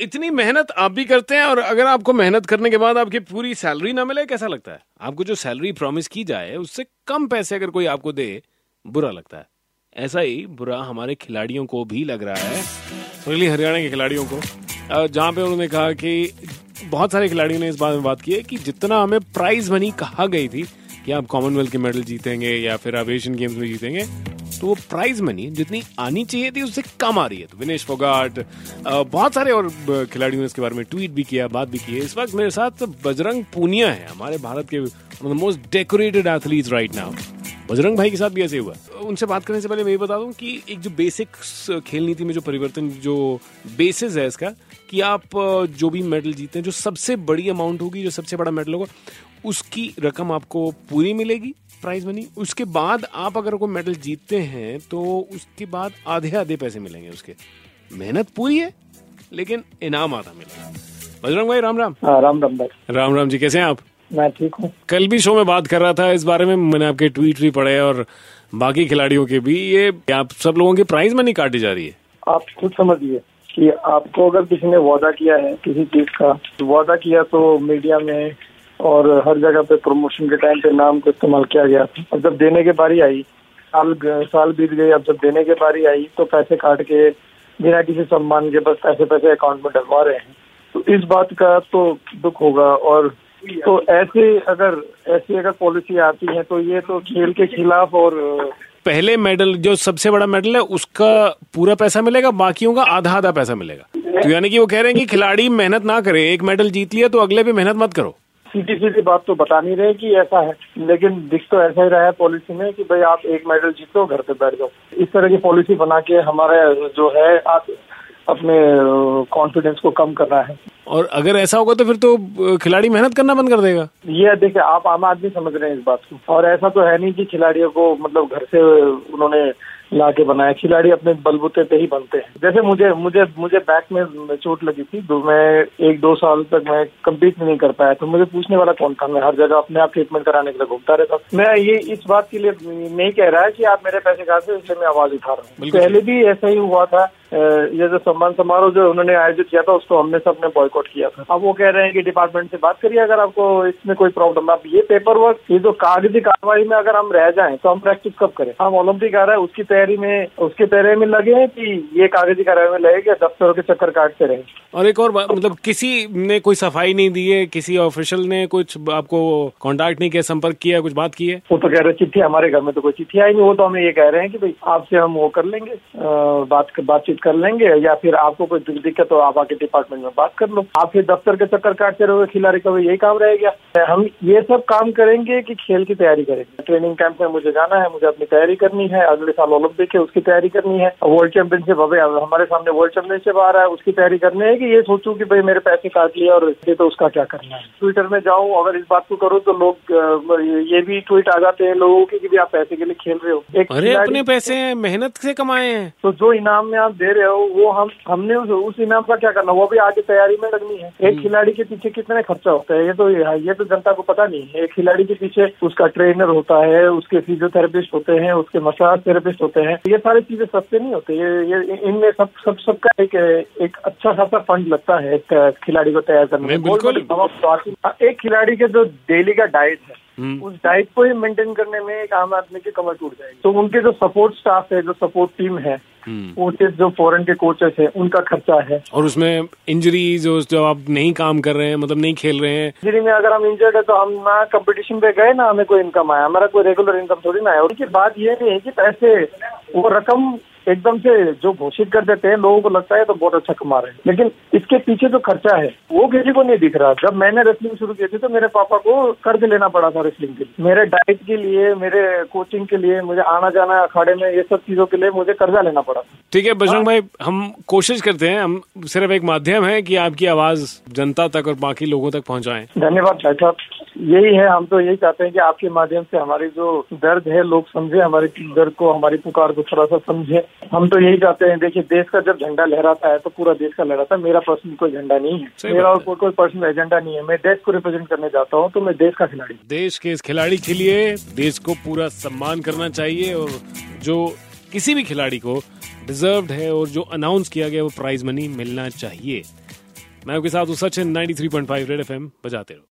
इतनी मेहनत आप भी करते हैं और अगर आपको मेहनत करने के बाद आपकी पूरी सैलरी ना मिले, कैसा लगता है? आपको जो सैलरी प्रॉमिस की जाए, उससे कम पैसे अगर कोई आपको दे, बुरा लगता है। ऐसा ही बुरा हमारे खिलाड़ियों को भी लग रहा है। सुनीली हरियाणा के खिलाड़ियों को। जहाँ पे उन्होंने कहा कि बहुत सारे खिलाड़ियों ने इस बारे में बात की है कि जितना हमें प्राइज मनी कहा गई थी कि आप कॉमनवेल्थ के मेडल जीतेंगे या फिर आप एशियन गेम्स में जीतेंगे तो वो प्राइज मनी जितनी आनी चाहिए थी उससे कम आ रही है। तो विनेश फोगाट बहुत सारे और खिलाड़ियों ने इसके बारे में ट्वीट भी किया, बात भी की है। इस वक्त मेरे साथ बजरंग पूनिया है, हमारे भारत के most decorated athlete right now Bajrang भाई के साथ भी ऐसे हुआ। उनसे बात करने से पहले मैं ये बता दूँ कि एक जो बेसिक खेल नीति में जो परिवर्तन, जो बेसिस है इसका, कि आप जो भी मेडल जीते हैं, जो सबसे बड़ी अमाउंट होगी, जो सबसे बड़ा मेडल होगा, उसकी रकम आपको पूरी मिलेगी। Prize money. उसके बाद आप अगर कोई मेडल जीतते हैं तो उसके बाद आधे आधे पैसे मिलेंगे उसके। मेहनत पूरी है लेकिन इनाम आधा मिलेगा। बजरंग भाई राम राम हाँ, राम राम भाई। राम राम जी कैसे हैं आप? मैं ठीक हूँ। कल भी शो में बात कर रहा था इस बारे में मैंने आपके ट्वीट भी पढ़े और बाकी खिलाड़ियों के भी। ये आप सब लोगों की प्राइज मनी काटी जा रही है। आप खुद समझिए कि आपको अगर किसी ने वादा किया है किसी चीज़ का वादा किया तो मीडिया में और हर जगह पे प्रमोशन के टाइम पे नाम को इस्तेमाल किया गया। अब जब देने की बारी आई, साल साल बीत गई अब जब देने की बारी आई तो पैसे काट के बिना किसी सम्मान के बस पैसे पैसे अकाउंट में डलवा रहे हैं। तो इस बात का तो दुख होगा और तो ऐसे अगर, ऐसी अगर पॉलिसी आती है तो ये तो खेल के खिलाफ और पहले मेडल जो सबसे बड़ा मेडल है, उसका पूरा पैसा मिलेगा, बाकियों का आधा आधा पैसा मिलेगा। तो यानी कि वो कह रहे हैं कि खिलाड़ी मेहनत ना करे, एक मेडल जीत लिया तो अगले भी मेहनत मत करो। सीधी सीधी बात तो बता नहीं रहे कि ऐसा है। लेकिन दिख तो ऐसा ही रहा है पॉलिसी में कि भाई आप एक मेडल जीतो घर पे बैठ जाओ। इस तरह की पॉलिसी बना के हमारे जो है आप अपने कॉन्फिडेंस को कम करना है। और अगर ऐसा होगा तो फिर तो खिलाड़ी मेहनत करना बंद कर देगा। ये देखिए आप आम आदमी समझ रहे हैं इस बात को। और ऐसा तो है नहीं कि खिलाड़ियों को मतलब घर से उन्होंने ला के बनाया। खिलाड़ी अपने बलबूते पे ही बनते हैं। जैसे मुझे मुझे मुझे बैक में चोट लगी थी तो मैं एक दो साल तक मैं कम्पीट नहीं कर पाया। तो मुझे पूछने वाला कौन था? मैं हर जगह अपने आप ट्रीटमेंट कराने के लिए घूमता रहता मैं ये इस बात के लिए नहीं कह रहा है कि आप मेरे पैसे खाते इसलिए मैं आवाज़ उठा रहा हूँ। पहले भी ऐसा ही हुआ था ये जो सम्मान समारोह जो उन्होंने आयोजित किया था उसको हमने सबने बॉयकॉट किया था। अब वो कह रहे हैं कि डिपार्टमेंट से बात करिए अगर आपको इसमें कोई प्रॉब्लम अब ये पेपर वर्क ये जो कागज़ी कार्रवाई में अगर हम रह जाए तो हम प्रैक्टिस कब करें? हम ओलंपिक आ रहा है उसकी तैयारी में उसकी तैयारी में लगे हैं कि ये कागज़ी कार्रवाई में लगे कि दफ्तरों के चक्कर काटते रहे? और एक और मतलब किसी ने कोई सफ़ाई नहीं दी है किसी ऑफिशियल ने कुछ आपको कॉन्टेक्ट नहीं किया संपर्क किया कुछ बात की है? वो तो कह रहे चिट्ठी हमारे घर में तो कोई चिट्ठी आई नहीं वो तो हमें ये कह रहे हैं कि भाई आपसे हम वो कर लेंगे। बात बातचीत कर लेंगे या फिर आपको कोई दिक्कत हो आप आके डिपार्टमेंट में बात कर लो। आप फिर दफ्तर के चक्कर काटते रहोगे खिलाड़ी का यही काम रहेगा हम ये सब काम करेंगे कि खेल की तैयारी करेंगे। ट्रेनिंग कैंप में मुझे जाना है मुझे अपनी तैयारी करनी है अगले साल ओलंपिक है उसकी तैयारी करनी है। वर्ल्ड चैंपियनशिप अभी हमारे सामने वर्ल्ड चैंपियनशिप आ रहा है उसकी तैयारी करनी है कि ये सोचूं कि भाई मेरे पैसे काट लिए और ये तो उसका क्या करना है। ट्विटर में जाऊँ अगर इस बात को करो तो लोग ये भी ट्वीट आ जाते हैं लोगों की कि आप पैसे के लिए खेल रहे हो। एक अरे अपने पैसे मेहनत से कमाए हैं। तो जो इनाम में आप दे रहे हो वो हम हमने उस, उस इनाम का क्या करना वो भी आगे तैयारी में लगनी है एक हम्म। खिलाड़ी के पीछे कितने खर्चा होता है ये तो ये तो जनता को पता नहीं है एक खिलाड़ी के पीछे उसका ट्रेनर होता है उसके फिजियोथेरेपिस्ट होते हैं उसके मसाज थेरेपिस्ट होते हैं ये सारी चीज़ें सस्ते नहीं होते ये ये इनमें सब सब सबका एक एक अच्छा खासा फंड लगता है एक खिलाड़ी को तैयार करने में एक खिलाड़ी के जो डेली का डाइट है। उस डाइट को ही मेंटेन करने में एक आम आदमी की कमर टूट जाएगी। तो उनके जो सपोर्ट स्टाफ है जो सपोर्ट टीम है हम्म। जो फॉरेन के कोचेस है उनका खर्चा है। और उसमें इंजरी जो जो आप नहीं काम कर रहे हैं मतलब नहीं खेल रहे हैं। इंजरी में अगर हम इंजर्ड है तो हम ना कंपटीशन पे गए ना हमें कोई इनकम आया। हमारा कोई रेगुलर इनकम थोड़ी ना आया। उनकी बात ये नहीं है कि पैसे वो रकम एकदम से जो घोषित कर देते हैं लोगों को लगता है तो बहुत अच्छा कमा रहे हैं। लेकिन इसके पीछे जो खर्चा है वो किसी को नहीं दिख रहा। जब मैंने रेसलिंग शुरू की थी तो मेरे पापा को कर्ज लेना पड़ा था रेसलिंग के लिए। मेरे डाइट के लिए मेरे कोचिंग के लिए मुझे आना जाना अखाड़े में ये सब चीज़ों के लिए मुझे कर्जा लेना पड़ा ठीक है बजरंग भाई हम कोशिश करते हैं हम सिर्फ़ एक माध्यम है की आपकी आवाज़ जनता तक और बाकी लोगों तक पहुँचाए। धन्यवाद भाई साहब। यही है हम तो यही चाहते हैं कि आपके माध्यम से हमारी जो दर्द है लोग समझे हमारे दर्द को हमारी पुकार को थोड़ा सा समझे। हम तो यही चाहते हैं देखिए देश का जब झंडा लहराता है तो पूरा देश का लहराता है। मेरा पर्सनल कोई झंडा नहीं है। मेरा और कोई कोई पर्सनल एजेंडा नहीं है। मैं देश को रिप्रेजेंट करने जाता हूँ तो मैं देश का खिलाड़ी देश के इस खिलाड़ी के लिए देश को पूरा सम्मान करना चाहिए और जो किसी भी खिलाड़ी को डिजर्व है और जो अनाउंस किया गया वो प्राइज मनी मिलना चाहिए। मैं आपके साथ हूँ सचिन 93.5 रेड एफएम बजाते रहो।